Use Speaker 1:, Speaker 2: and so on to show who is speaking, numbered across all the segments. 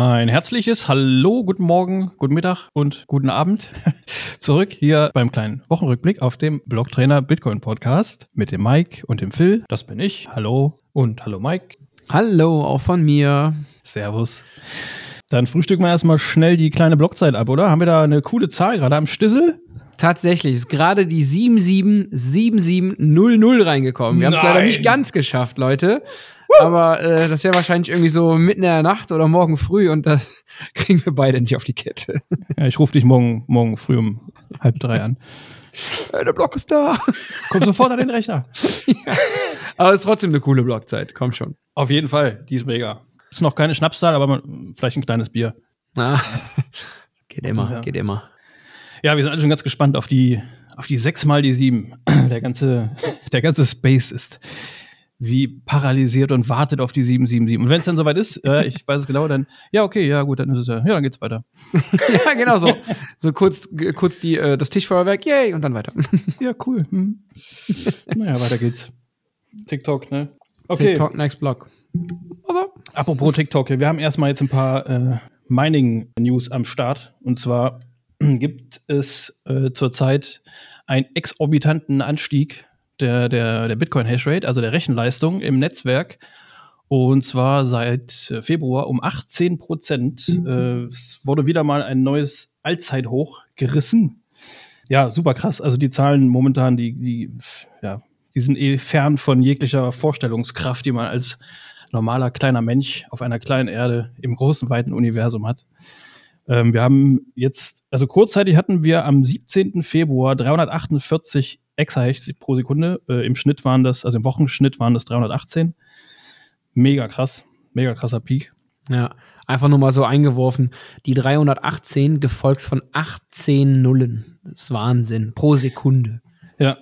Speaker 1: Ein herzliches Hallo, guten Morgen, guten Mittag und guten Abend zurück hier beim kleinen Wochenrückblick auf dem Blocktrainer Bitcoin Podcast mit dem Mike und dem Phil. Das bin ich. Hallo und hallo Mike.
Speaker 2: Hallo, auch von mir.
Speaker 1: Servus. Dann frühstücken wir erstmal schnell die kleine Blockzeit ab, oder? Haben wir da eine coole Zahl gerade am Stissel?
Speaker 2: Tatsächlich ist gerade die 777700 reingekommen. Wir haben es leider nicht ganz geschafft, Leute. Aber äh, das wäre wahrscheinlich irgendwie so mitten in der Nacht oder morgen früh und das kriegen wir beide nicht auf die Kette.
Speaker 1: Ja, ich rufe dich morgen, morgen früh um halb drei an.
Speaker 2: Äh, der Block ist da.
Speaker 1: Komm sofort an den Rechner.
Speaker 2: ja. Aber es ist trotzdem eine coole Blockzeit. Komm schon.
Speaker 1: Auf jeden Fall, die ist mega. Ist noch keine Schnapszahl, aber man, vielleicht ein kleines Bier.
Speaker 2: Ah. geht immer, ja. geht immer.
Speaker 1: Ja, wir sind alle schon ganz gespannt auf die, auf die sechs mal die sieben. Der ganze, der ganze Space ist wie paralysiert und wartet auf die 777. Und wenn es dann soweit ist, äh, ich weiß es genau, dann, ja, okay, ja, gut, dann ist es ja, ja, dann geht's weiter.
Speaker 2: ja, genau so. So kurz, kurz die, äh, das Tischfeuerwerk, yay, und dann weiter.
Speaker 1: ja, cool. Hm. naja, weiter geht's. TikTok, ne? Okay.
Speaker 2: TikTok, next block.
Speaker 1: Aber. Apropos TikTok, wir haben erstmal jetzt ein paar äh, Mining-News am Start. Und zwar gibt es äh, zurzeit einen exorbitanten Anstieg der, der, der Bitcoin-Hashrate, also der Rechenleistung im Netzwerk. Und zwar seit Februar um 18 Prozent. Äh, es wurde wieder mal ein neues Allzeithoch gerissen. Ja, super krass. Also die Zahlen momentan, die, die, ja, die sind eh fern von jeglicher Vorstellungskraft, die man als normaler kleiner Mensch auf einer kleinen Erde im großen, weiten Universum hat. Ähm, wir haben jetzt, also kurzzeitig hatten wir am 17. Februar 348 Exahash pro Sekunde. Äh, Im Schnitt waren das, also im Wochenschnitt waren das 318. Mega krass, mega krasser Peak.
Speaker 2: Ja, einfach nur mal so eingeworfen. Die 318 gefolgt von 18 Nullen. Das ist Wahnsinn. Pro Sekunde.
Speaker 1: Ja.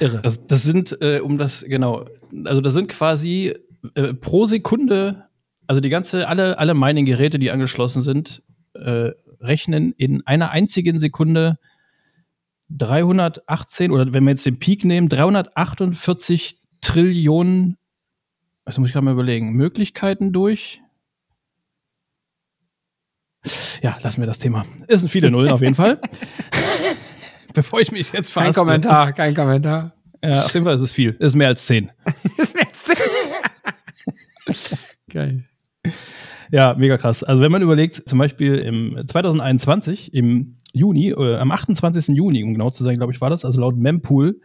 Speaker 1: Irre. Das, das sind, äh, um das, genau, also das sind quasi äh, pro Sekunde, also die ganze, alle, alle Mining-Geräte, die angeschlossen sind, äh, rechnen in einer einzigen Sekunde 318 oder wenn wir jetzt den Peak nehmen, 348 Trillionen, das muss ich gerade mal überlegen, Möglichkeiten durch. Ja, lassen wir das Thema. Es sind viele Nullen auf jeden Fall. Bevor ich mich jetzt
Speaker 2: Kein Kommentar, kein Kommentar.
Speaker 1: Ja, auf jeden Fall ist es viel. Es ist mehr als 10. ist mehr als 10. Geil. Ja, mega krass. Also wenn man überlegt, zum Beispiel im 2021, im Juni, äh, am 28. Juni, um genau zu sein, glaube ich, war das, also laut Mempool,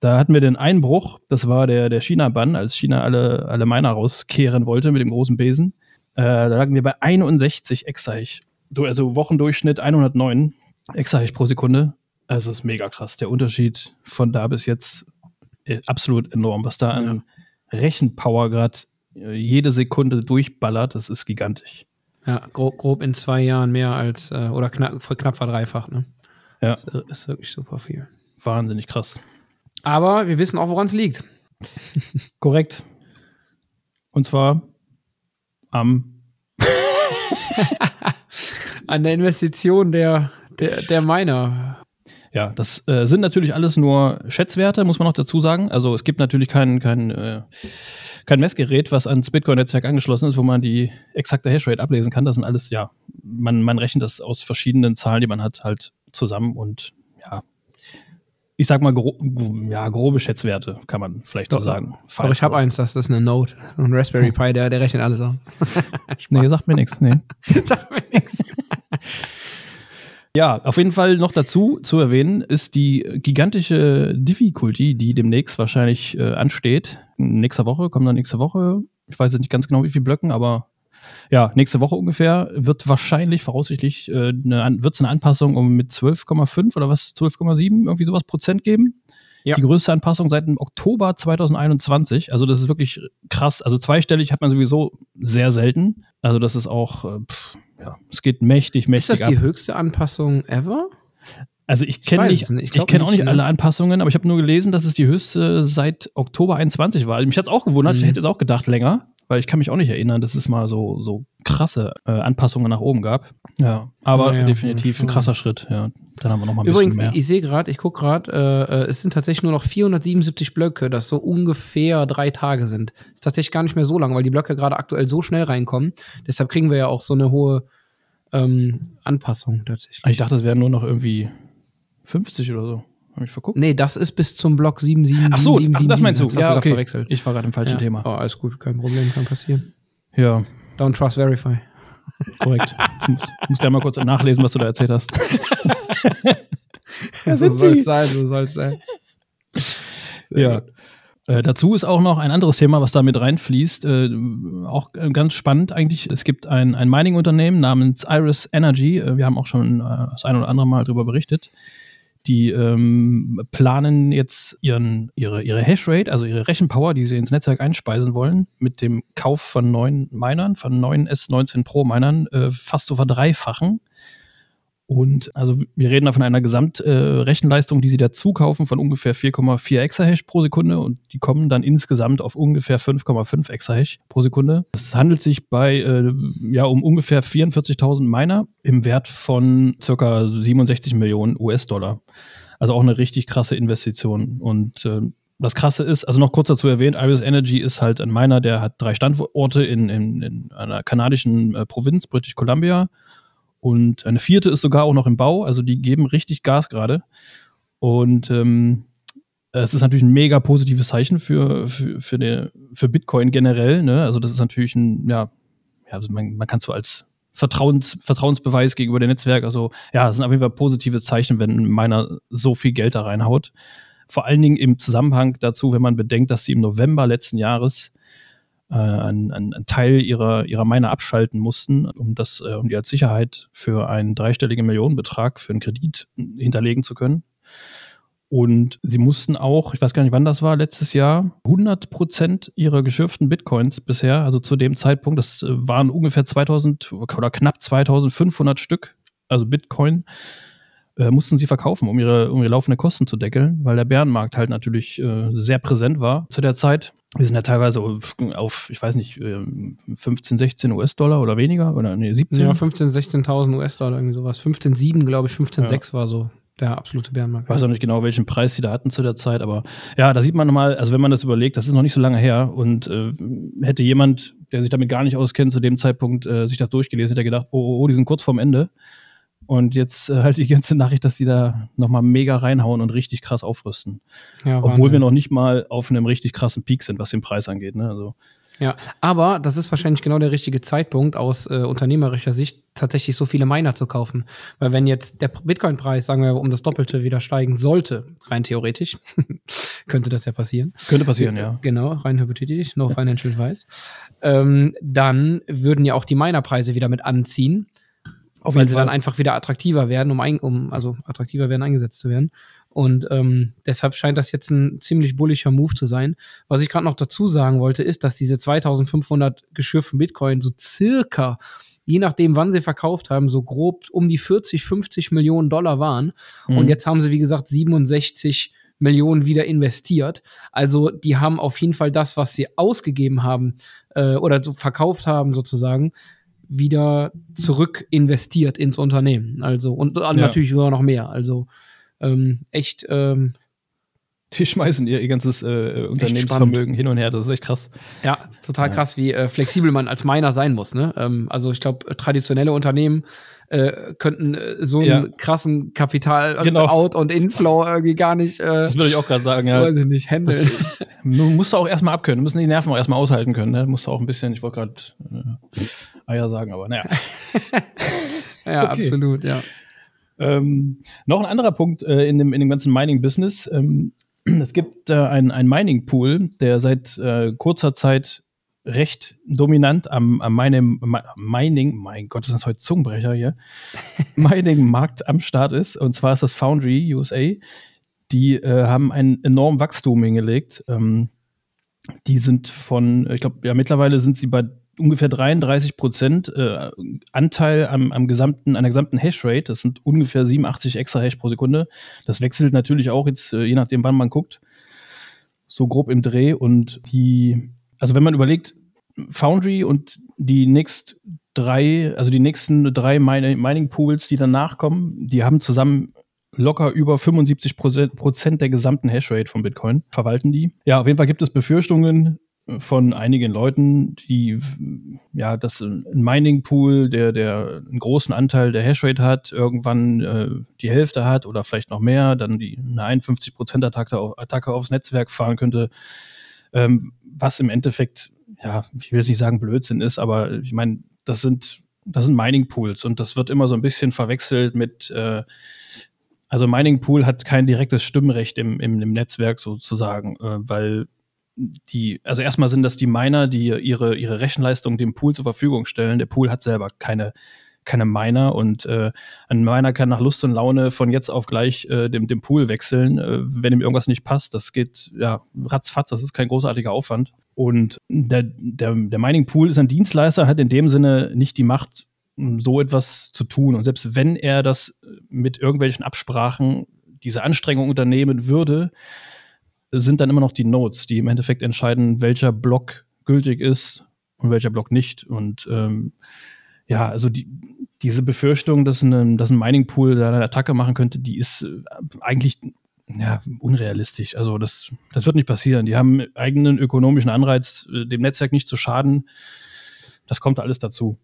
Speaker 1: da hatten wir den Einbruch, das war der, der China-Bann, als China alle, alle Miner rauskehren wollte mit dem großen Besen. Äh, da lagen wir bei 61 Exahash. Also Wochendurchschnitt 109 Exahash pro Sekunde. Also ist mega krass. Der Unterschied von da bis jetzt äh, absolut enorm. Was da an ja. Rechenpower gerade äh, jede Sekunde durchballert, das ist gigantisch.
Speaker 2: Ja, grob, grob in zwei Jahren mehr als, äh, oder knapp, knapp verdreifacht, ne? Ja. Das ist wirklich super viel.
Speaker 1: Wahnsinnig krass.
Speaker 2: Aber wir wissen auch, woran es liegt.
Speaker 1: Korrekt. Und zwar am
Speaker 2: an der Investition der, der, der Miner.
Speaker 1: Ja, das äh, sind natürlich alles nur Schätzwerte, muss man noch dazu sagen. Also es gibt natürlich keinen kein, äh, kein Messgerät, was ans Bitcoin-Netzwerk angeschlossen ist, wo man die exakte Hashrate ablesen kann. Das sind alles, ja, man, man rechnet das aus verschiedenen Zahlen, die man hat, halt zusammen und ja, ich sag mal, gro ja, grobe Schätzwerte, kann man vielleicht so sagen.
Speaker 2: Aber ich habe eins, das ist eine Note, ein Raspberry Pi, der, der rechnet alles aus.
Speaker 1: nee, sagt mir nichts. Nee. sagt mir nichts. Ja, auf jeden Fall noch dazu zu erwähnen ist die gigantische Difficulty, die demnächst wahrscheinlich äh, ansteht. Nächste Woche, kommt dann nächste Woche. Ich weiß jetzt nicht ganz genau, wie viele Blöcken, aber ja, nächste Woche ungefähr wird wahrscheinlich, voraussichtlich, äh, eine, wird es eine Anpassung um mit 12,5 oder was, 12,7, irgendwie sowas Prozent geben. Ja. Die größte Anpassung seit dem Oktober 2021. Also das ist wirklich krass. Also zweistellig hat man sowieso sehr selten. Also das ist auch, äh, pff, ja, es geht mächtig, mächtig
Speaker 2: Ist das die ab. höchste Anpassung ever?
Speaker 1: Also ich kenne nicht, ich, ich kenne auch nicht ne? alle Anpassungen, aber ich habe nur gelesen, dass es die höchste seit Oktober 21 war. Mich hat es auch gewundert, mhm. ich hätte es auch gedacht länger, weil ich kann mich auch nicht erinnern, dass es mal so, so krasse äh, Anpassungen nach oben gab. Ja, aber ja, definitiv ein krasser Schritt. Ja, dann haben wir noch mal ein
Speaker 2: Übrigens,
Speaker 1: bisschen mehr.
Speaker 2: ich sehe gerade, ich gucke gerade, äh, äh, es sind tatsächlich nur noch 477 Blöcke, das so ungefähr drei Tage sind. Ist tatsächlich gar nicht mehr so lang, weil die Blöcke gerade aktuell so schnell reinkommen. Deshalb kriegen wir ja auch so eine hohe ähm, Anpassung tatsächlich.
Speaker 1: Ich dachte, es wären nur noch irgendwie 50 oder so. Habe ich verguckt?
Speaker 2: Nee, das ist bis zum Block 77.
Speaker 1: Ach so, 7, 7,
Speaker 2: das
Speaker 1: meinst du?
Speaker 2: Ja, okay.
Speaker 1: verwechselt. Ich war gerade im falschen
Speaker 2: ja.
Speaker 1: Thema.
Speaker 2: Oh, alles gut, kein Problem, kann passieren.
Speaker 1: Ja.
Speaker 2: Don't trust verify.
Speaker 1: Korrekt. Ich muss, muss gleich mal kurz nachlesen, was du da erzählt hast.
Speaker 2: so soll es sein, so soll es sein.
Speaker 1: Sehr ja. Äh, dazu ist auch noch ein anderes Thema, was da mit reinfließt. Äh, auch äh, ganz spannend eigentlich. Es gibt ein, ein Mining-Unternehmen namens Iris Energy. Äh, wir haben auch schon äh, das ein oder andere Mal darüber berichtet. Die ähm, planen jetzt ihren, ihre, ihre Hashrate, also ihre Rechenpower, die sie ins Netzwerk einspeisen wollen, mit dem Kauf von neuen Minern, von neuen S19 Pro Minern, fast zu verdreifachen. Und also wir reden da von einer Gesamtrechenleistung, äh, die sie dazu kaufen von ungefähr 4,4 Exahash pro Sekunde und die kommen dann insgesamt auf ungefähr 5,5 Exahash pro Sekunde. Es handelt sich bei äh, ja um ungefähr 44.000 Miner im Wert von circa 67 Millionen US-Dollar. Also auch eine richtig krasse Investition und äh, das Krasse ist, also noch kurz dazu erwähnt, Iris Energy ist halt ein Miner, der hat drei Standorte in, in, in einer kanadischen äh, Provinz, British Columbia, und eine vierte ist sogar auch noch im Bau, also die geben richtig Gas gerade. Und ähm, es ist natürlich ein mega positives Zeichen für, für, für, der, für Bitcoin generell. Ne? Also das ist natürlich ein, ja, ja also man, man kann es so als Vertrauens, Vertrauensbeweis gegenüber dem Netzwerk. Also ja, es sind auf jeden Fall positive Zeichen, wenn meiner so viel Geld da reinhaut. Vor allen Dingen im Zusammenhang dazu, wenn man bedenkt, dass sie im November letzten Jahres äh, einen, einen Teil ihrer, ihrer Miner abschalten mussten, um das, äh, um die als Sicherheit für einen dreistelligen Millionenbetrag für einen Kredit hinterlegen zu können. Und sie mussten auch, ich weiß gar nicht, wann das war, letztes Jahr, 100 Prozent ihrer geschürften Bitcoins bisher, also zu dem Zeitpunkt, das äh, waren ungefähr 2000 oder knapp 2500 Stück, also Bitcoin, äh, mussten sie verkaufen, um ihre, um ihre laufenden Kosten zu deckeln, weil der Bärenmarkt halt natürlich äh, sehr präsent war zu der Zeit. Wir sind ja teilweise auf, auf ich weiß nicht, 15, 16 US-Dollar oder weniger oder nee, 17?
Speaker 2: Ja, 15, 16.000 US-Dollar, irgendwie sowas. 15,7 glaube ich, 15,6 ja. war so der absolute Bärenmarkt.
Speaker 1: Ich weiß auch nicht genau, welchen Preis sie da hatten zu der Zeit, aber ja, da sieht man nochmal, also wenn man das überlegt, das ist noch nicht so lange her und äh, hätte jemand, der sich damit gar nicht auskennt, zu dem Zeitpunkt äh, sich das durchgelesen, hätte er gedacht, oh, oh, oh, die sind kurz vorm Ende. Und jetzt äh, halt die ganze Nachricht, dass die da nochmal mega reinhauen und richtig krass aufrüsten. Ja, Obwohl wir noch nicht mal auf einem richtig krassen Peak sind, was den Preis angeht. Ne? Also,
Speaker 2: ja, aber das ist wahrscheinlich genau der richtige Zeitpunkt aus äh, unternehmerischer Sicht, tatsächlich so viele Miner zu kaufen. Weil wenn jetzt der Bitcoin-Preis, sagen wir, um das Doppelte wieder steigen sollte, rein theoretisch, könnte das ja passieren.
Speaker 1: Könnte passieren, ja.
Speaker 2: Genau, rein hypothetisch, no financial advice. Ähm, dann würden ja auch die Minerpreise wieder mit anziehen. Auf weil sie Fall. dann einfach wieder attraktiver werden, um, ein, um also attraktiver werden, eingesetzt zu werden. Und ähm, deshalb scheint das jetzt ein ziemlich bullischer Move zu sein. Was ich gerade noch dazu sagen wollte, ist, dass diese 2500 geschürften Bitcoin so circa, je nachdem, wann sie verkauft haben, so grob um die 40, 50 Millionen Dollar waren. Mhm. Und jetzt haben sie, wie gesagt, 67 Millionen wieder investiert. Also die haben auf jeden Fall das, was sie ausgegeben haben äh, oder so verkauft haben sozusagen, wieder zurück investiert ins Unternehmen. Also und ja. natürlich sogar noch mehr. Also ähm, echt. Ähm,
Speaker 1: die schmeißen ihr, ihr ganzes äh, Unternehmensvermögen hin und her. Das ist echt krass.
Speaker 2: Ja, total ja. krass, wie äh, flexibel man als Miner sein muss. Ne? Ähm, also ich glaube, traditionelle Unternehmen äh, könnten äh, so einen ja. krassen Kapital also genau. Out und Inflow irgendwie gar nicht. Äh,
Speaker 1: das würde ich auch gerade sagen, ja.
Speaker 2: Weiß ich nicht, handeln.
Speaker 1: du musst auch erstmal abkönnen, du musst die Nerven auch erstmal aushalten können. Ne? Du musst auch ein bisschen, ich wollte gerade äh, Eier sagen, aber naja.
Speaker 2: ja, okay. absolut, ja.
Speaker 1: Ähm, noch ein anderer Punkt äh, in, dem, in dem ganzen Mining-Business. Ähm, es gibt äh, einen Mining-Pool, der seit äh, kurzer Zeit recht dominant am, am Mining, Mining, mein Gott, das ist heute Zungenbrecher hier, Mining-Markt am Start ist. Und zwar ist das Foundry USA. Die äh, haben ein enorm Wachstum hingelegt. Ähm, die sind von, ich glaube, ja, mittlerweile sind sie bei ungefähr 33 Prozent äh, Anteil am, am gesamten, an der gesamten Hashrate. Das sind ungefähr 87 extra Hash pro Sekunde. Das wechselt natürlich auch jetzt, äh, je nachdem, wann man guckt, so grob im Dreh. Und die, also wenn man überlegt, Foundry und die Next drei, also die nächsten drei Mining Pools, die danach kommen, die haben zusammen locker über 75 Prozent der gesamten Hashrate von Bitcoin, verwalten die. Ja, auf jeden Fall gibt es Befürchtungen von einigen Leuten, die ja, dass ein Mining Pool, der, der einen großen Anteil der Hashrate hat, irgendwann äh, die Hälfte hat oder vielleicht noch mehr, dann die eine 51 Prozent Attacke, Attacke aufs Netzwerk fahren könnte, ähm, was im Endeffekt, ja, ich will jetzt nicht sagen Blödsinn ist, aber ich meine, das sind das sind Mining Pools und das wird immer so ein bisschen verwechselt mit äh, also Mining Pool hat kein direktes Stimmrecht im, im, im Netzwerk sozusagen, äh, weil die, also erstmal sind das die Miner, die ihre, ihre Rechenleistung dem Pool zur Verfügung stellen. Der Pool hat selber keine, keine Miner und äh, ein Miner kann nach Lust und Laune von jetzt auf gleich äh, dem, dem Pool wechseln, äh, wenn ihm irgendwas nicht passt. Das geht ja ratzfatz, das ist kein großartiger Aufwand. Und der, der, der Mining Pool ist ein Dienstleister, hat in dem Sinne nicht die Macht, so etwas zu tun. Und selbst wenn er das mit irgendwelchen Absprachen diese Anstrengung unternehmen würde, sind dann immer noch die Nodes, die im Endeffekt entscheiden, welcher Block gültig ist und welcher Block nicht. Und ähm, ja, also die, diese Befürchtung, dass, eine, dass ein Mining Pool da eine Attacke machen könnte, die ist äh, eigentlich ja, unrealistisch. Also das, das wird nicht passieren. Die haben eigenen ökonomischen Anreiz, äh, dem Netzwerk nicht zu schaden. Das kommt alles dazu.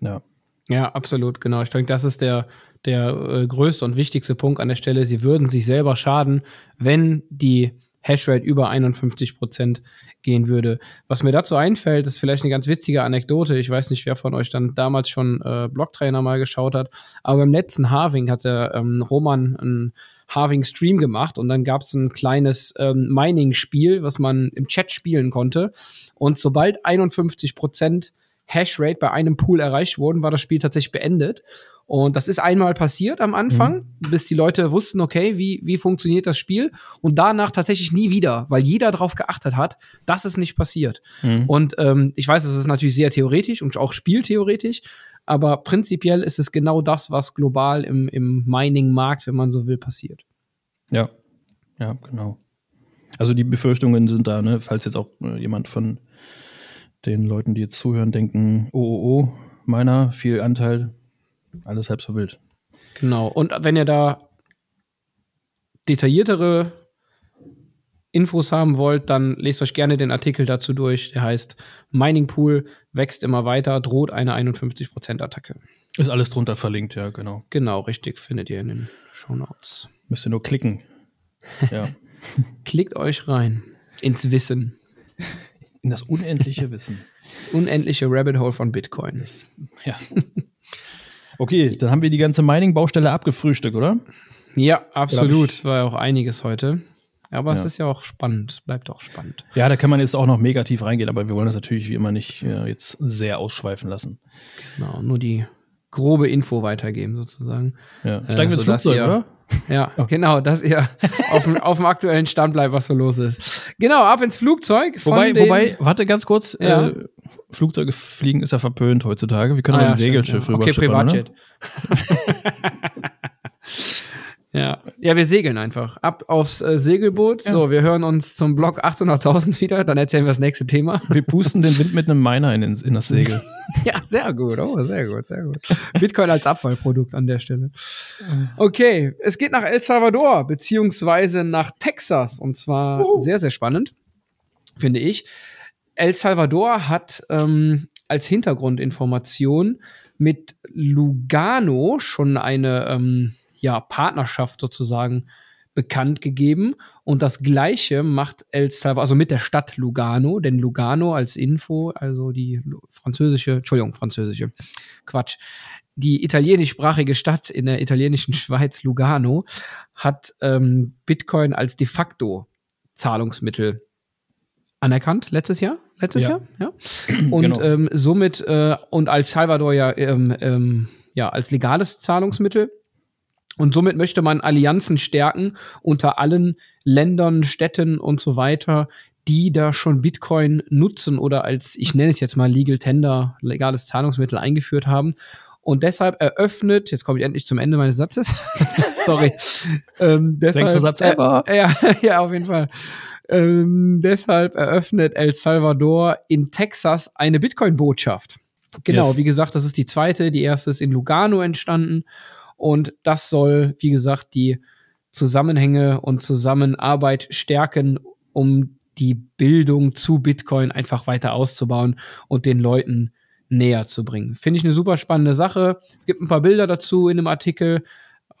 Speaker 1: Ja.
Speaker 2: Ja, absolut, genau. Ich denke, das ist der, der äh, größte und wichtigste Punkt an der Stelle. Sie würden sich selber schaden, wenn die Hashrate über 51 Prozent gehen würde. Was mir dazu einfällt, ist vielleicht eine ganz witzige Anekdote. Ich weiß nicht, wer von euch dann damals schon äh, Blocktrainer mal geschaut hat, aber beim letzten Halving hat der ähm, Roman einen Halving-Stream gemacht und dann gab es ein kleines ähm, Mining-Spiel, was man im Chat spielen konnte. Und sobald 51 Prozent Hashrate bei einem Pool erreicht wurden, war das Spiel tatsächlich beendet. Und das ist einmal passiert am Anfang, mhm. bis die Leute wussten, okay, wie, wie funktioniert das Spiel. Und danach tatsächlich nie wieder, weil jeder darauf geachtet hat, dass es nicht passiert. Mhm. Und ähm, ich weiß, es ist natürlich sehr theoretisch und auch spieltheoretisch, aber prinzipiell ist es genau das, was global im, im Mining-Markt, wenn man so will, passiert.
Speaker 1: Ja, ja, genau. Also die Befürchtungen sind da, ne? falls jetzt auch äh, jemand von den Leuten, die jetzt zuhören, denken, oh, oh, oh, meiner, viel Anteil, alles halb so wild.
Speaker 2: Genau. Und wenn ihr da detailliertere Infos haben wollt, dann lest euch gerne den Artikel dazu durch. Der heißt Mining Pool wächst immer weiter, droht eine 51% Attacke.
Speaker 1: Ist alles drunter verlinkt, ja, genau.
Speaker 2: Genau, richtig, findet ihr in den Show Notes.
Speaker 1: Müsst ihr nur klicken.
Speaker 2: Ja. Klickt euch rein ins Wissen.
Speaker 1: In das unendliche Wissen.
Speaker 2: Das unendliche Rabbit Hole von Bitcoin.
Speaker 1: Ja. Okay, dann haben wir die ganze Mining-Baustelle abgefrühstückt, oder?
Speaker 2: Ja, absolut. War ja auch einiges heute. Aber ja. es ist ja auch spannend. Es bleibt auch spannend.
Speaker 1: Ja, da kann man jetzt auch noch negativ reingehen, aber wir wollen das natürlich wie immer nicht äh, jetzt sehr ausschweifen lassen.
Speaker 2: Genau, nur die grobe Info weitergeben, sozusagen.
Speaker 1: Ja. Steigen äh, wir ins Flugzeug, ihr, oder?
Speaker 2: Ja, oh. genau, dass ihr auf, dem, auf dem aktuellen Stand bleibt, was so los ist. Genau, ab ins Flugzeug.
Speaker 1: Wobei, wobei, warte ganz kurz, ja. äh, Flugzeuge fliegen ist ja verpönt heutzutage. Wir können ah, ein Segelschiff ja. rüber
Speaker 2: Okay, Privatjet. Ja. ja, wir segeln einfach. Ab aufs äh, Segelboot. Ja. So, wir hören uns zum Block 800.000 wieder. Dann erzählen wir das nächste Thema.
Speaker 1: Wir pusten den Wind mit einem Miner in, in das Segel.
Speaker 2: ja, sehr gut. Oh, sehr gut, sehr gut. Bitcoin als Abfallprodukt an der Stelle. Okay, es geht nach El Salvador, beziehungsweise nach Texas. Und zwar uh. sehr, sehr spannend, finde ich. El Salvador hat ähm, als Hintergrundinformation mit Lugano schon eine ähm, ja, Partnerschaft sozusagen bekannt gegeben. Und das Gleiche macht El Salvador, also mit der Stadt Lugano, denn Lugano als Info, also die französische, Entschuldigung, französische, Quatsch, die italienischsprachige Stadt in der italienischen Schweiz, Lugano, hat ähm, Bitcoin als de facto Zahlungsmittel anerkannt letztes Jahr. Letztes ja. Jahr, ja. Und genau. ähm, somit äh, und als Salvador ja, ähm, ähm, ja als legales Zahlungsmittel und somit möchte man Allianzen stärken unter allen Ländern, Städten und so weiter, die da schon Bitcoin nutzen oder als, ich nenne es jetzt mal Legal Tender, legales Zahlungsmittel eingeführt haben. Und deshalb eröffnet, jetzt komme ich endlich zum Ende meines Satzes. Sorry. ähm, deshalb, Satz äh, ja, ja, auf jeden Fall. Ähm, deshalb eröffnet El Salvador in Texas eine Bitcoin-Botschaft. Genau,
Speaker 1: Yes.
Speaker 2: wie gesagt, das ist die zweite. Die erste ist in Lugano entstanden. Und das soll, wie gesagt, die Zusammenhänge und Zusammenarbeit stärken, um die Bildung zu Bitcoin einfach weiter auszubauen und den Leuten näher zu bringen. Finde ich eine super spannende Sache. Es gibt ein paar Bilder dazu in dem Artikel.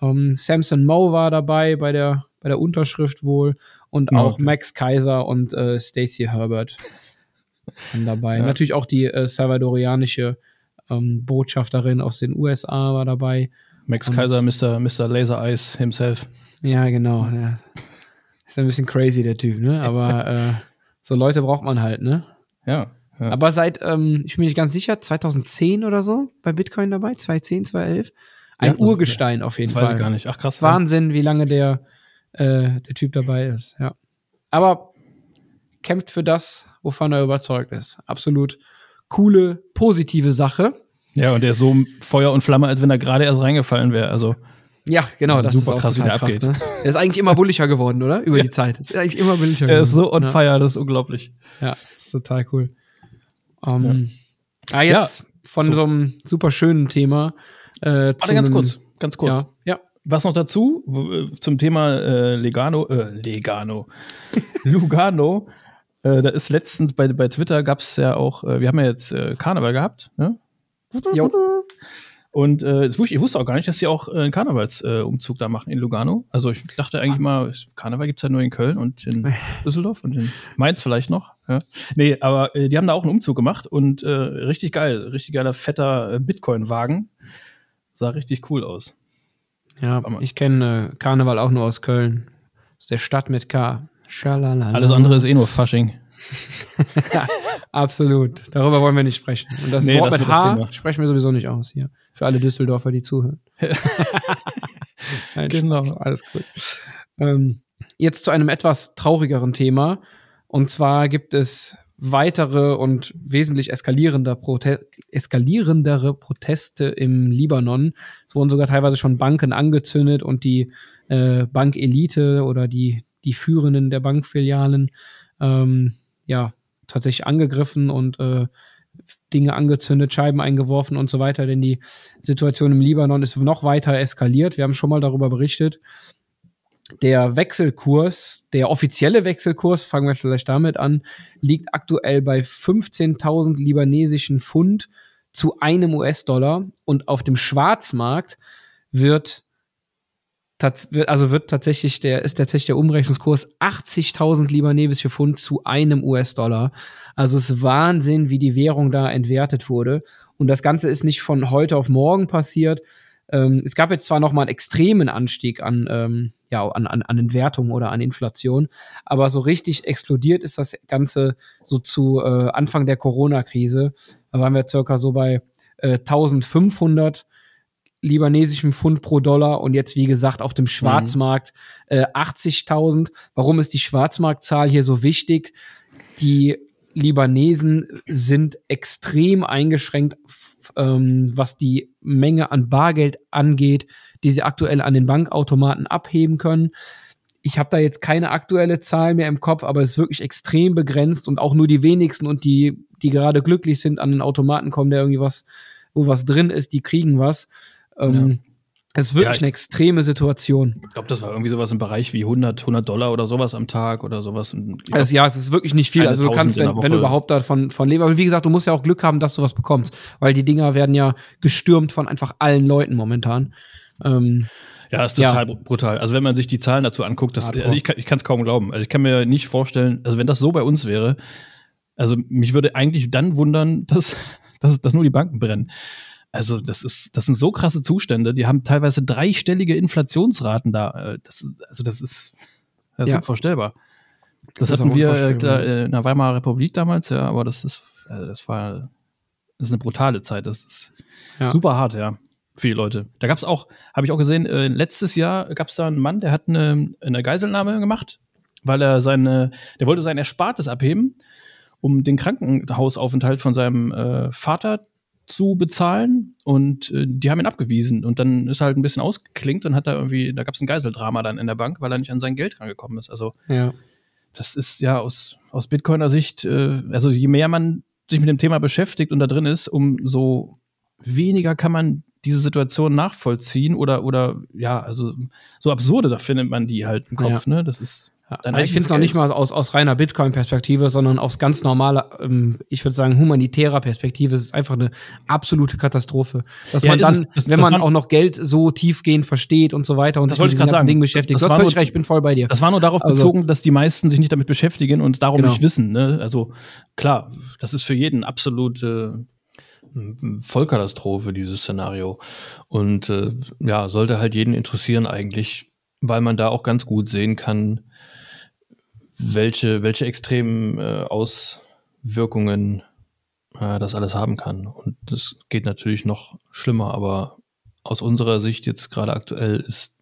Speaker 2: Ähm, Samson Moe war dabei bei der, bei der Unterschrift wohl und
Speaker 1: Ja,
Speaker 2: auch
Speaker 1: okay.
Speaker 2: Max Kaiser und äh, Stacey Herbert waren dabei.
Speaker 1: Ja.
Speaker 2: Natürlich auch die äh, salvadorianische ähm, Botschafterin aus den USA war dabei.
Speaker 1: Max
Speaker 2: Und-
Speaker 1: Kaiser, Mr. Mr. Laser Eyes himself.
Speaker 2: Ja, genau. Ja. Ist ein bisschen crazy, der Typ, ne? Aber äh, so Leute braucht man halt, ne?
Speaker 1: Ja. ja.
Speaker 2: Aber seit, ähm, ich bin mir nicht ganz sicher, 2010 oder so bei Bitcoin dabei, 2010, 2011. Ein
Speaker 1: Ja,
Speaker 2: Urgestein auf jeden
Speaker 1: das weiß
Speaker 2: Fall.
Speaker 1: ich gar nicht. Ach krass.
Speaker 2: Wahnsinn, wie lange der, äh, der Typ dabei ist, ja. Aber kämpft für das, wovon er überzeugt ist. Absolut coole, positive Sache.
Speaker 1: Ja, und der ist so Feuer und Flamme, als wenn er gerade erst reingefallen wäre. Also,
Speaker 2: Ja, genau, das
Speaker 1: Super
Speaker 2: ist auch
Speaker 1: krass, wie
Speaker 2: total
Speaker 1: der
Speaker 2: krass.
Speaker 1: abgeht.
Speaker 2: Ne? Der ist eigentlich immer bulliger geworden, oder? Über die Zeit. Ist eigentlich immer bulliger
Speaker 1: er ist so on
Speaker 2: ja.
Speaker 1: fire, das ist unglaublich.
Speaker 2: Ja, das ist total cool. Ähm, Ah, jetzt von
Speaker 1: so.
Speaker 2: so. einem super schönen Thema. Äh,
Speaker 1: Warte, ganz kurz. Ganz kurz.
Speaker 2: Ja, ja.
Speaker 1: Was noch dazu äh, zum Thema äh, Legano, äh, Legano, Lugano. Äh, da ist letztens bei, bei Twitter gab es ja auch, äh, wir haben ja jetzt äh, Karneval gehabt, ne?
Speaker 2: Jo.
Speaker 1: Und äh, ich wusste auch gar nicht, dass sie auch einen Karnevalsumzug Umzug da machen in Lugano. Also ich dachte eigentlich mal, Karneval gibt es ja nur in Köln und in Düsseldorf und in Mainz vielleicht noch. Ja. Nee, aber äh, die haben da auch einen Umzug gemacht und äh, richtig geil, richtig geiler, fetter Bitcoin-Wagen. Sah richtig cool aus.
Speaker 2: Ja, ich kenne Karneval auch nur aus Köln. Aus der Stadt mit K. Schalalala.
Speaker 1: Alles andere ist eh nur Fasching.
Speaker 2: Absolut. Darüber wollen wir nicht sprechen. Und das
Speaker 1: Nee,
Speaker 2: Wort
Speaker 1: das
Speaker 2: mit H sprechen wir sowieso nicht aus hier. Für alle Düsseldorfer, die zuhören. Nein,
Speaker 1: Genau.
Speaker 2: Spaß, Alles gut. Ähm, jetzt zu einem etwas traurigeren Thema. Und zwar gibt es weitere und wesentlich eskalierender Prote eskalierendere Proteste im Libanon. Es wurden sogar teilweise schon Banken angezündet und die äh, Bankelite oder die, die Führenden der Bankfilialen ähm, ja tatsächlich angegriffen und äh, Dinge angezündet, Scheiben eingeworfen und so weiter, denn die Situation im Libanon ist noch weiter eskaliert. Wir haben schon mal darüber berichtet. Der Wechselkurs, der offizielle Wechselkurs, fangen wir vielleicht damit an, liegt aktuell bei 15.000 libanesischen Pfund zu einem US-Dollar und auf dem Schwarzmarkt wird also wird tatsächlich der ist tatsächlich der Umrechnungskurs 80.000 libanesische Pfund zu einem US-Dollar. Also es ist Wahnsinn, wie die Währung da entwertet wurde. Und das Ganze ist nicht von heute auf morgen passiert. Ähm, es gab jetzt zwar noch mal einen extremen Anstieg an, ähm, ja, an, an, an Entwertung oder an Inflation, aber so richtig explodiert ist das Ganze so zu äh, Anfang der Corona-Krise. Da waren wir circa so bei äh, 1500 libanesischen Pfund pro Dollar und jetzt, wie gesagt, auf dem Schwarzmarkt äh, 80.000. Warum ist die Schwarzmarktzahl hier so wichtig? Die Libanesen sind extrem eingeschränkt, ähm, was die Menge an Bargeld angeht, die sie aktuell an den Bankautomaten abheben können. Ich habe da jetzt keine aktuelle Zahl mehr im Kopf, aber es ist wirklich extrem begrenzt und auch nur die wenigsten und die, die gerade glücklich sind, an den Automaten kommen, der irgendwie was, wo was drin ist, die kriegen was. Ähm, Es ist wirklich
Speaker 1: Ja,
Speaker 2: eine extreme Situation.
Speaker 1: Ich glaube, das war irgendwie sowas im Bereich wie 100, 100 Dollar oder sowas am Tag oder sowas. Glaub,
Speaker 2: Also, ja, es ist wirklich nicht viel. Also du kannst, wenn, wenn du überhaupt davon von leben. Aber wie gesagt, du musst ja auch Glück haben, dass du was bekommst. Weil die Dinger werden ja gestürmt von einfach allen Leuten momentan. Ähm,
Speaker 1: Ja, ist
Speaker 2: Ja.
Speaker 1: total br- brutal. Also wenn man sich die Zahlen dazu anguckt, das, also ich kann es kaum glauben. Also ich kann mir nicht vorstellen, also wenn das so bei uns wäre, also mich würde eigentlich dann wundern, dass, dass, dass nur die Banken brennen. Also das ist, das sind so krasse Zustände. Die haben teilweise dreistellige Inflationsraten da. Äh, Das, also das ist, das ist
Speaker 2: Ja.
Speaker 1: unvorstellbar. Das,
Speaker 2: Das
Speaker 1: hatten wir äh, da, äh, in der Weimarer Republik damals, ja, aber das ist, also das war, das ist eine brutale Zeit. Das ist
Speaker 2: Ja.
Speaker 1: super hart, ja, für die Leute. Da gab es auch, habe ich auch gesehen, äh, letztes Jahr gab es da einen Mann, der hat eine, eine Geiselnahme gemacht, weil er seine, der wollte sein Erspartes abheben, um den Krankenhausaufenthalt von seinem äh, Vater zu bezahlen und äh, die haben ihn abgewiesen und dann ist er halt ein bisschen ausgeklinkt und hat da irgendwie, da gab es ein Geiseldrama dann in der Bank, weil er nicht an sein Geld rangekommen ist. Also
Speaker 2: ja.
Speaker 1: das ist ja aus, aus Bitcoiner Sicht, äh, also je mehr man sich mit dem Thema beschäftigt und da drin ist, umso weniger kann man diese Situation nachvollziehen oder, oder ja, also so absurde, da findet man die halt im Kopf, ja. ne? Das ist.
Speaker 2: Ja, also ich finde es noch nicht mal aus, aus reiner Bitcoin-Perspektive, sondern aus ganz normaler, ähm, ich würde sagen, humanitärer Perspektive. Es ist einfach eine absolute Katastrophe. Dass ja, man dann, es, das, wenn das man auch noch Geld so tiefgehend versteht und so weiter und
Speaker 1: sich mit diesen ganzen Dingen
Speaker 2: beschäftigt. Das, du hast völlig recht, ich bin voll bei dir.
Speaker 1: Das war nur darauf also, bezogen, dass die meisten sich nicht damit beschäftigen und darum genau. nicht wissen. Ne? Also klar, das ist für jeden absolut äh, Vollkatastrophe, dieses Szenario. Und äh, ja, sollte halt jeden interessieren eigentlich, weil man da auch ganz gut sehen kann, welche, welche extremen äh, Auswirkungen äh, das alles haben kann. Und das geht natürlich noch schlimmer, aber aus unserer Sicht jetzt gerade aktuell ist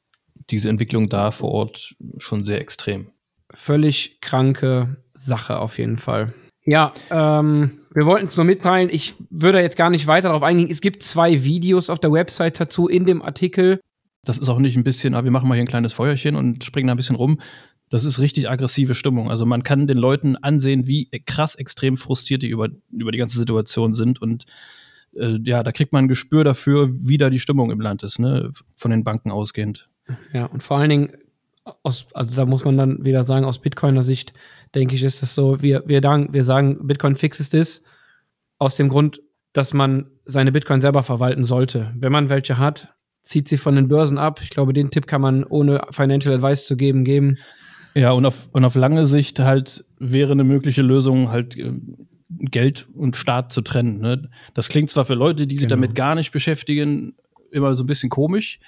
Speaker 1: diese Entwicklung da vor Ort schon sehr extrem.
Speaker 2: Völlig kranke Sache auf jeden Fall. Ja, ähm, wir wollten es nur mitteilen. Ich würde jetzt gar nicht weiter darauf eingehen. Es gibt zwei Videos auf der Website dazu in dem Artikel.
Speaker 1: Das ist auch nicht ein bisschen, ah, wir machen mal hier ein kleines Feuerchen und springen da ein bisschen rum. Das ist richtig aggressive Stimmung. Also man kann den Leuten ansehen, wie krass extrem frustriert die über, über die ganze Situation sind. Und äh, ja, da kriegt man ein Gespür dafür, wie da die Stimmung im Land ist, ne? von den Banken ausgehend.
Speaker 2: Ja, und vor allen Dingen, aus, also da muss man dann wieder sagen, aus Bitcoiner Sicht, denke ich, ist es so, wir, wir, sagen, wir sagen, Bitcoin fixes this aus dem Grund, dass man seine Bitcoin selber verwalten sollte. Wenn man welche hat, zieht sie von den Börsen ab. Ich glaube, den Tipp kann man ohne Financial Advice zu geben, geben.
Speaker 1: Ja, und auf, und auf lange Sicht halt wäre eine mögliche Lösung halt äh, Geld und Staat zu trennen. Ne? Das klingt zwar für Leute, die sich genau. damit gar nicht beschäftigen, immer so ein bisschen komisch.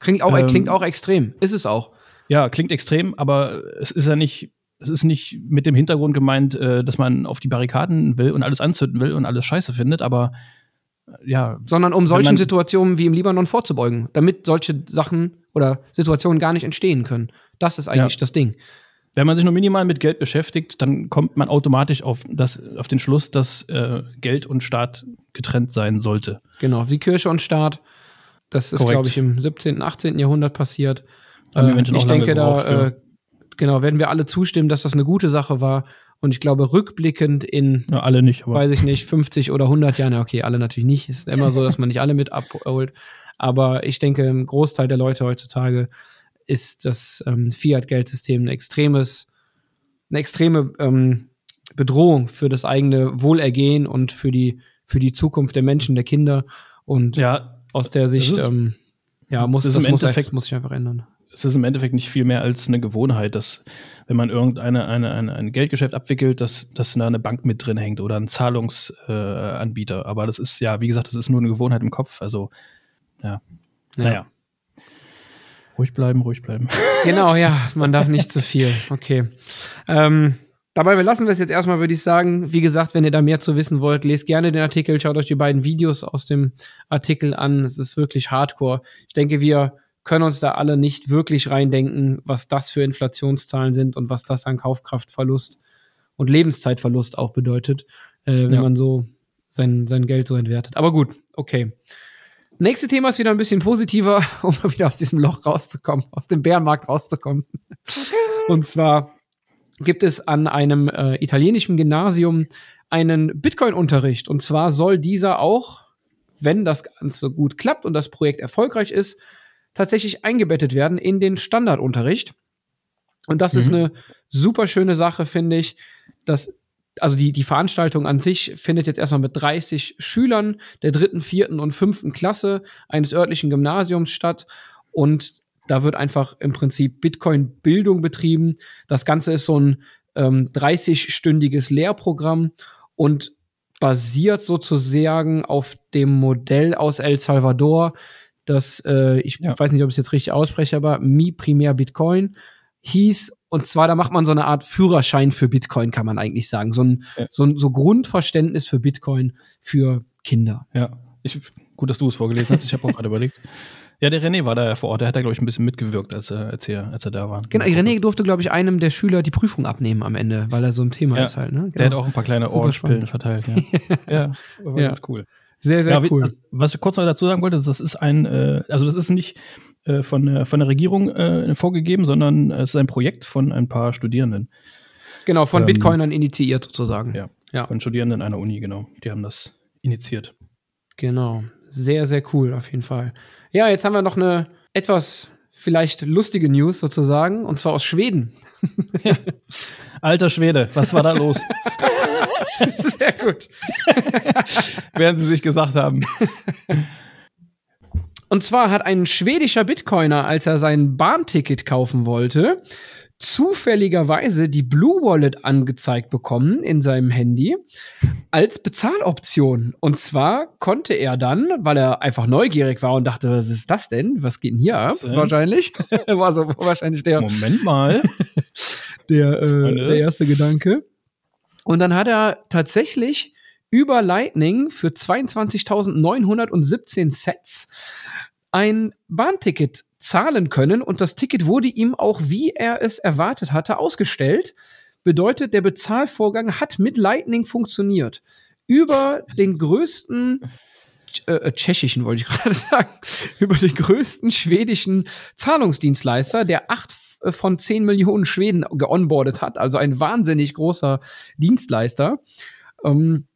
Speaker 2: Klingt auch, ähm, klingt auch extrem. Ist es auch.
Speaker 1: Ja, klingt extrem, aber es ist ja nicht es ist nicht mit dem Hintergrund gemeint, äh, dass man auf die Barrikaden will und alles anzünden will und alles scheiße findet, aber äh, ja.
Speaker 2: Sondern um solchen Situationen wie im Libanon vorzubeugen, damit solche Sachen oder Situationen gar nicht entstehen können. Das ist eigentlich ja. das Ding.
Speaker 1: Wenn man sich nur minimal mit Geld beschäftigt, dann kommt man automatisch auf, das, auf den Schluss, dass äh, Geld und Staat getrennt sein sollte.
Speaker 2: Genau, wie Kirche und Staat. Das ist, glaube ich, im 17., 18. Jahrhundert passiert. Äh, ich denke, da äh, genau, werden wir alle zustimmen, dass das eine gute Sache war. Und ich glaube, rückblickend in,
Speaker 1: ja, alle nicht,
Speaker 2: weiß ich nicht, 50 oder 100 Jahren, okay, alle natürlich nicht. Es ist immer so, dass man nicht alle mit abholt. Aber ich denke, ein Großteil der Leute heutzutage ist das ähm, Fiat-Geldsystem ein extremes, eine extreme ähm, Bedrohung für das eigene Wohlergehen und für die, für die Zukunft der Menschen, der Kinder. Und ja, aus der Sicht, ist, ähm, ja, muss
Speaker 1: das, das muss, muss sich einfach ändern es ist im Endeffekt nicht viel mehr als eine Gewohnheit, dass wenn man irgendeine eine, eine, ein Geldgeschäft abwickelt, dass, dass da eine Bank mit drin hängt oder ein Zahlungsanbieter. Äh, Aber das ist ja, wie gesagt, das ist nur eine Gewohnheit im Kopf. Also, ja. ja. Naja. Ruhig bleiben, ruhig bleiben.
Speaker 2: Genau, ja, man darf nicht zu viel. Okay. Ähm, Dabei belassen wir es jetzt erstmal, würde ich sagen. Wie gesagt, wenn ihr da mehr zu wissen wollt, lest gerne den Artikel, schaut euch die beiden Videos aus dem Artikel an. Es ist wirklich hardcore. Ich denke, wir können uns da alle nicht wirklich reindenken, was das für Inflationszahlen sind und was das an Kaufkraftverlust und Lebenszeitverlust auch bedeutet, äh, wenn ja. man so sein, sein Geld so entwertet. Aber gut, okay. Nächste Thema ist wieder ein bisschen positiver, um mal wieder aus diesem Loch rauszukommen, aus dem Bärenmarkt rauszukommen. Und zwar gibt es an einem äh, italienischen Gymnasium einen Bitcoin-Unterricht. Und zwar soll dieser auch, wenn das Ganze gut klappt und das Projekt erfolgreich ist, tatsächlich eingebettet werden in den Standardunterricht. Und das mhm. ist eine super schöne Sache, finde ich. Dass, also die, die Veranstaltung an sich findet jetzt erstmal mit 30 Schülern der dritten, vierten und fünften Klasse eines örtlichen Gymnasiums statt. Und da wird einfach im Prinzip Bitcoin-Bildung betrieben. Das Ganze ist so ein ähm, 30-stündiges Lehrprogramm und basiert sozusagen auf dem Modell aus El Salvador, das, äh, ich ja. weiß nicht, ob ich es jetzt richtig ausspreche, aber Mi Primär Bitcoin hieß. Und zwar, da macht man so eine Art Führerschein für Bitcoin, kann man eigentlich sagen. So ein, ja. so ein so Grundverständnis für Bitcoin für Kinder.
Speaker 1: Ja, ich, gut, dass du es vorgelesen hast. Ich habe auch gerade überlegt. Ja, der René war da ja vor Ort. Der hat da, glaube ich, ein bisschen mitgewirkt, als er, als er, als er da war.
Speaker 2: Genau, René durfte, glaube ich, einem der Schüler die Prüfung abnehmen am Ende, weil er so ein Thema
Speaker 1: ja,
Speaker 2: ist halt. Ne?
Speaker 1: Genau. Der hat auch ein paar kleine Ohrenpillen verteilt. Ja, ja war
Speaker 2: ja. ganz cool. Sehr, sehr ja, cool.
Speaker 1: Was ich kurz noch dazu sagen wollte, das ist ein, äh, also das ist nicht äh, von, von der Regierung äh, vorgegeben, sondern es ist ein Projekt von ein paar Studierenden.
Speaker 2: Genau, von ähm, Bitcoinern initiiert sozusagen.
Speaker 1: Ja. Ja. Von Studierenden einer Uni, genau. Die haben das initiiert.
Speaker 2: Genau. Sehr, sehr cool, auf jeden Fall. Ja, jetzt haben wir noch eine etwas vielleicht lustige News sozusagen, und zwar aus Schweden.
Speaker 1: Alter Schwede, was war da los?
Speaker 2: Sehr gut.
Speaker 1: Werden sie sich gesagt haben.
Speaker 2: Und zwar hat ein schwedischer Bitcoiner, als er sein Bahnticket kaufen wollte, zufälligerweise die Blue Wallet angezeigt bekommen in seinem Handy als Bezahloption. Und zwar konnte er dann, weil er einfach neugierig war und dachte, was ist das denn? Was geht denn hier ab? Denn? Wahrscheinlich. war so wahrscheinlich der.
Speaker 1: Moment mal.
Speaker 2: der, äh, der erste Gedanke. Und dann hat er tatsächlich über Lightning für 22.917 Sets ein Bahnticket zahlen können und das Ticket wurde ihm auch, wie er es erwartet hatte, ausgestellt. Bedeutet, der Bezahlvorgang hat mit Lightning funktioniert. Über den größten äh, äh tschechischen, wollte ich gerade sagen, über den größten schwedischen Zahlungsdienstleister, der acht äh, von zehn Millionen Schweden geonboardet hat, also ein wahnsinnig großer Dienstleister. Ähm,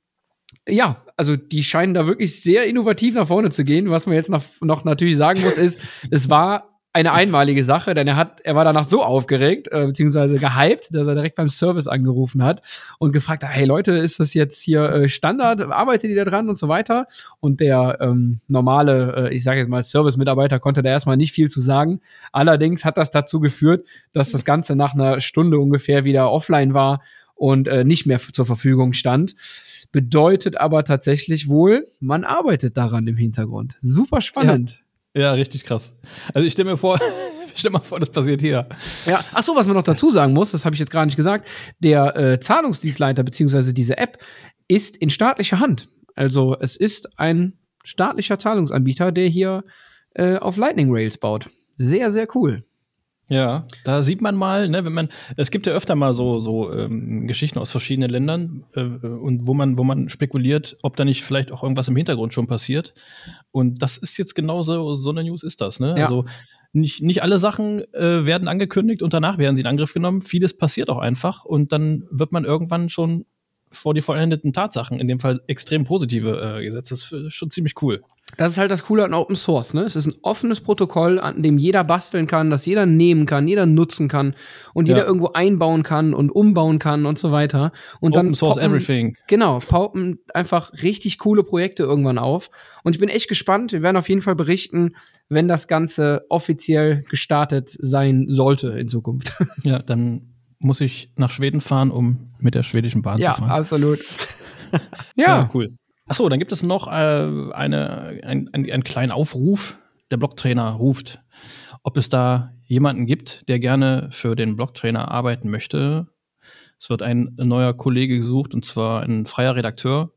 Speaker 2: ja, also die scheinen da wirklich sehr innovativ nach vorne zu gehen. Was man jetzt noch, noch natürlich sagen muss, ist, es war eine einmalige Sache, denn er hat, er war danach so aufgeregt, äh, beziehungsweise gehypt, dass er direkt beim Service angerufen hat und gefragt hat, hey Leute, ist das jetzt hier äh, Standard? Arbeitet ihr da dran und so weiter? Und der ähm, normale, äh, ich sage jetzt mal, Service-Mitarbeiter konnte da erstmal nicht viel zu sagen. Allerdings hat das dazu geführt, dass das Ganze nach einer Stunde ungefähr wieder offline war und äh, nicht mehr zur Verfügung stand. Bedeutet aber tatsächlich wohl, man arbeitet daran im Hintergrund. Super spannend.
Speaker 1: Ja, ja richtig krass. Also ich stelle mir vor, stell mal vor, das passiert hier.
Speaker 2: Ja, ach so, was man noch dazu sagen muss, das habe ich jetzt gar nicht gesagt. Der äh, Zahlungsdienstleiter beziehungsweise diese App ist in staatlicher Hand. Also es ist ein staatlicher Zahlungsanbieter, der hier äh, auf Lightning Rails baut. Sehr, sehr cool.
Speaker 1: Ja, da sieht man mal, ne, wenn man, es gibt ja öfter mal so, so ähm, Geschichten aus verschiedenen Ländern äh, und wo man, wo man spekuliert, ob da nicht vielleicht auch irgendwas im Hintergrund schon passiert. Und das ist jetzt genauso, so eine News ist das, ne? Ja. Also nicht, nicht alle Sachen äh, werden angekündigt und danach werden sie in Angriff genommen. Vieles passiert auch einfach und dann wird man irgendwann schon vor die vollendeten Tatsachen, in dem Fall extrem positive äh, gesetzt. Das ist schon ziemlich cool.
Speaker 2: Das ist halt das Coole an Open Source, ne? Es ist ein offenes Protokoll, an dem jeder basteln kann, das jeder nehmen kann, jeder nutzen kann und ja. jeder irgendwo einbauen kann und umbauen kann und so weiter. Und
Speaker 1: Open dann Source poppen, Everything.
Speaker 2: Genau, paupen einfach richtig coole Projekte irgendwann auf. Und ich bin echt gespannt. Wir werden auf jeden Fall berichten, wenn das Ganze offiziell gestartet sein sollte in Zukunft.
Speaker 1: Ja, dann muss ich nach Schweden fahren, um mit der schwedischen Bahn
Speaker 2: ja,
Speaker 1: zu fahren.
Speaker 2: Absolut.
Speaker 1: ja, ja, cool. Achso, dann gibt es noch äh, eine, ein, ein, einen kleinen Aufruf. Der Blocktrainer ruft, ob es da jemanden gibt, der gerne für den Blocktrainer arbeiten möchte. Es wird ein neuer Kollege gesucht, und zwar ein freier Redakteur.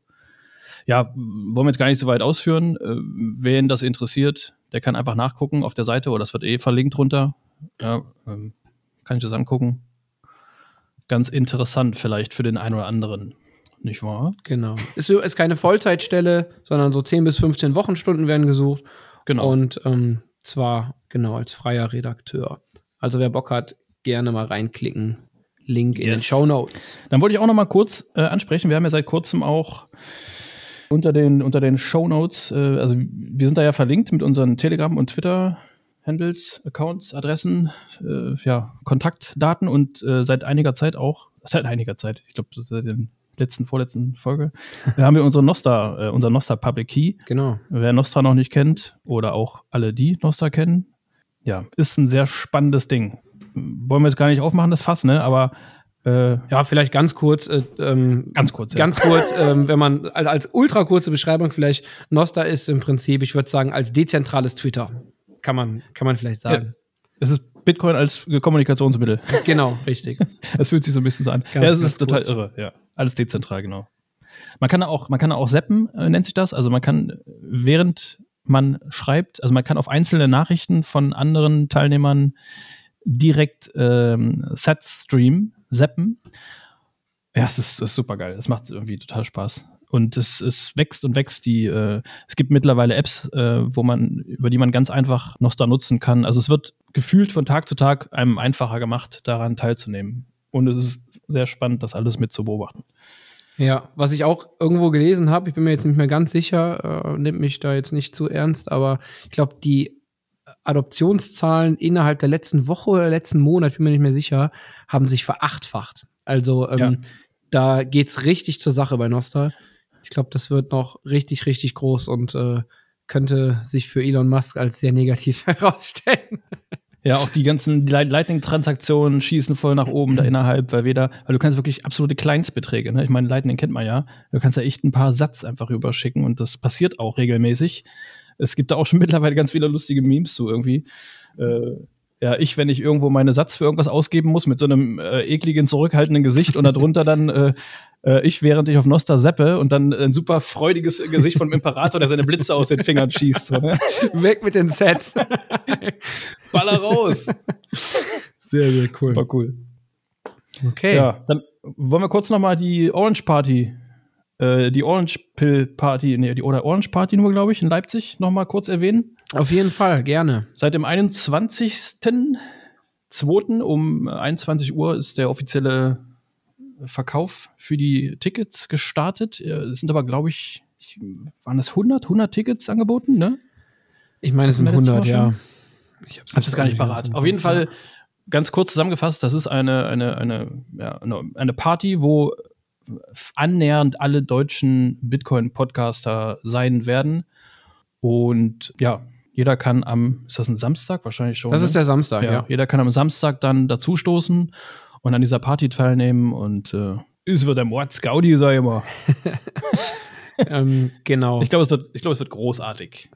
Speaker 1: Ja, wollen wir jetzt gar nicht so weit ausführen. Äh, wen das interessiert, der kann einfach nachgucken auf der Seite oder das wird eh verlinkt runter. Ja, ähm, kann ich das angucken ganz interessant vielleicht für den einen oder anderen. Nicht wahr?
Speaker 2: Genau. Ist, ist keine Vollzeitstelle, sondern so 10 bis 15 Wochenstunden werden gesucht. Genau. Und ähm, zwar genau als freier Redakteur. Also wer Bock hat, gerne mal reinklicken. Link in yes. den Show Notes.
Speaker 1: Dann wollte ich auch noch mal kurz äh, ansprechen. Wir haben ja seit kurzem auch unter den, unter den Show Notes, äh, also wir sind da ja verlinkt mit unseren Telegram- und Twitter- Handles, Accounts, Adressen, äh, ja, Kontaktdaten und äh, seit einiger Zeit auch, seit einiger Zeit, ich glaube, seit der letzten, vorletzten Folge, haben wir unsere Nostra, äh, unser Nostra Public Key.
Speaker 2: Genau.
Speaker 1: Wer Nostra noch nicht kennt oder auch alle, die Nostra kennen, ja, ist ein sehr spannendes Ding. Wollen wir jetzt gar nicht aufmachen, das Fass, ne? Aber
Speaker 2: äh, ja, vielleicht ganz kurz. Äh, ähm,
Speaker 1: ganz kurz. Ja.
Speaker 2: Ganz kurz, ähm, wenn man als, als ultra kurze Beschreibung vielleicht Nostra ist im Prinzip, ich würde sagen, als dezentrales Twitter. Kann man, kann man vielleicht sagen. Ja.
Speaker 1: Es ist Bitcoin als Kommunikationsmittel.
Speaker 2: Genau, richtig.
Speaker 1: Es fühlt sich so ein bisschen so an. Ganz, ja, es ist total kurz. irre, ja. Alles dezentral, genau. Man kann auch, man kann auch zappen, äh, nennt sich das. Also man kann, während man schreibt, also man kann auf einzelne Nachrichten von anderen Teilnehmern direkt ähm, Sets streamen, zappen. Ja, es ist, ist super geil. Es macht irgendwie total Spaß. Und es, es wächst und wächst. Die, äh, es gibt mittlerweile Apps, äh, wo man, über die man ganz einfach Nostra nutzen kann. Also es wird gefühlt von Tag zu Tag einem einfacher gemacht, daran teilzunehmen. Und es ist sehr spannend, das alles mit zu beobachten.
Speaker 2: Ja, was ich auch irgendwo gelesen habe, ich bin mir jetzt nicht mehr ganz sicher, äh, nimmt mich da jetzt nicht zu ernst, aber ich glaube, die Adoptionszahlen innerhalb der letzten Woche oder letzten Monat, ich bin mir nicht mehr sicher, haben sich verachtfacht. Also ähm, ja. da geht's richtig zur Sache bei Nostal. Ich glaube, das wird noch richtig, richtig groß und äh, könnte sich für Elon Musk als sehr negativ herausstellen.
Speaker 1: Ja, auch die ganzen Lightning-Transaktionen schießen voll nach oben da innerhalb, weil weder, weil du kannst wirklich absolute Kleinstbeträge, ne? Ich meine, Lightning kennt man ja. Du kannst ja echt ein paar Satz einfach überschicken und das passiert auch regelmäßig. Es gibt da auch schon mittlerweile ganz viele lustige Memes zu irgendwie. Äh, ja, ich, wenn ich irgendwo meine Satz für irgendwas ausgeben muss, mit so einem äh, ekligen, zurückhaltenden Gesicht und darunter dann äh, äh, ich, während ich auf Nosta seppe und dann ein super freudiges Gesicht von dem Imperator, der seine Blitze aus den Fingern schießt. So, ne?
Speaker 2: Weg mit den Sets.
Speaker 1: Baller raus.
Speaker 2: Sehr, sehr cool.
Speaker 1: Super cool.
Speaker 2: Okay.
Speaker 1: Ja, dann wollen wir kurz noch mal die Orange Party äh, die Orange Pill Party, nee, die oder Orange Party nur, glaube ich, in Leipzig noch mal kurz erwähnen.
Speaker 2: Auf jeden Fall, gerne.
Speaker 1: Seit dem 21.02. um 21 Uhr ist der offizielle Verkauf für die Tickets gestartet. Es sind aber, glaube ich, waren das 100, 100 Tickets angeboten, ne?
Speaker 2: Ich meine, es sind 100, ja.
Speaker 1: Ich habe es gar nicht parat. Auf jeden Fall, ganz kurz zusammengefasst, das ist eine, eine, eine, ja, eine Party, wo annähernd alle deutschen Bitcoin-Podcaster sein werden. Und ja, jeder kann am, ist das ein Samstag wahrscheinlich schon?
Speaker 2: Das ne? ist der Samstag, ja, ja.
Speaker 1: Jeder kann am Samstag dann dazustoßen und an dieser Party teilnehmen und äh, es wird ein Mordsgaudi, sag ich mal.
Speaker 2: ähm, genau.
Speaker 1: Ich glaube, es, wird, glaub, es wird großartig.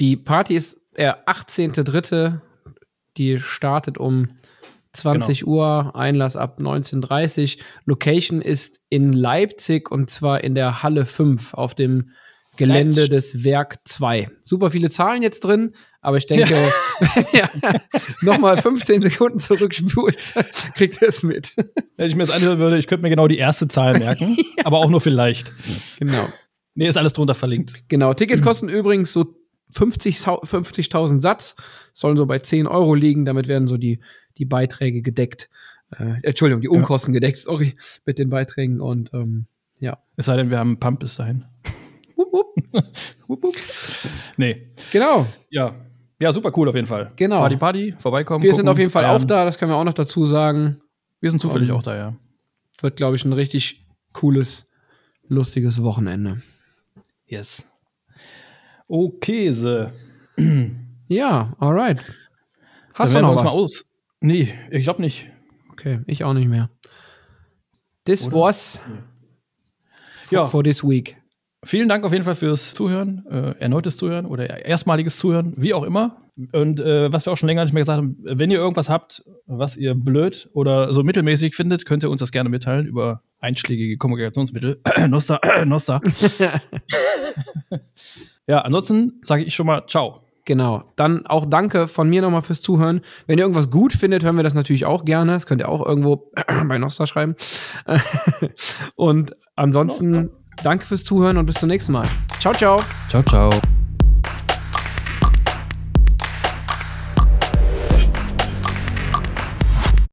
Speaker 2: Die Party ist der 18.3. Die startet um 20 genau. Uhr, Einlass ab 19.30 Location ist in Leipzig und zwar in der Halle 5 auf dem Gelände Leipzig. des Werk 2. Super viele Zahlen jetzt drin, aber ich denke, ja. ja, nochmal 15 Sekunden zurückspult, kriegt ihr es mit.
Speaker 1: Wenn ich mir das anhören würde, ich könnte mir genau die erste Zahl merken, ja. aber auch nur vielleicht.
Speaker 2: Genau.
Speaker 1: Nee, ist alles drunter verlinkt.
Speaker 2: Genau. Tickets kosten übrigens so 50.000 50 Satz, sollen so bei 10 Euro liegen. Damit werden so die die Beiträge gedeckt. Äh, Entschuldigung, die Umkosten ja. gedeckt, sorry, mit den Beiträgen und ähm, ja.
Speaker 1: Es sei denn, wir haben einen Pump bis dahin. wupp, wupp. wupp, wupp. Nee.
Speaker 2: Genau.
Speaker 1: Ja. Ja, super cool auf jeden Fall.
Speaker 2: Genau.
Speaker 1: Party, Party, vorbeikommen.
Speaker 2: Wir gucken, sind auf jeden Fall feiern. auch da, das können wir auch noch dazu sagen.
Speaker 1: Wir sind zufällig um, auch da, ja.
Speaker 2: Wird, glaube ich, ein richtig cooles, lustiges Wochenende.
Speaker 1: Yes. Okay, so.
Speaker 2: ja, alright.
Speaker 1: Hast du noch was? Mal aus. Nee, ich glaube nicht.
Speaker 2: Okay, ich auch nicht mehr. Das Oder? war's for, ja. for this week.
Speaker 1: Vielen Dank auf jeden Fall fürs Zuhören, äh, erneutes Zuhören oder erstmaliges Zuhören, wie auch immer. Und äh, was wir auch schon länger nicht mehr gesagt haben, wenn ihr irgendwas habt, was ihr blöd oder so mittelmäßig findet, könnt ihr uns das gerne mitteilen über einschlägige Kommunikationsmittel. Nosta, Nosta. ja, ansonsten sage ich schon mal Ciao.
Speaker 2: Genau. Dann auch danke von mir nochmal fürs Zuhören. Wenn ihr irgendwas gut findet, hören wir das natürlich auch gerne. Das könnt ihr auch irgendwo bei Nostra schreiben. und ansonsten danke fürs Zuhören und bis zum nächsten Mal. Ciao, ciao.
Speaker 1: Ciao, ciao.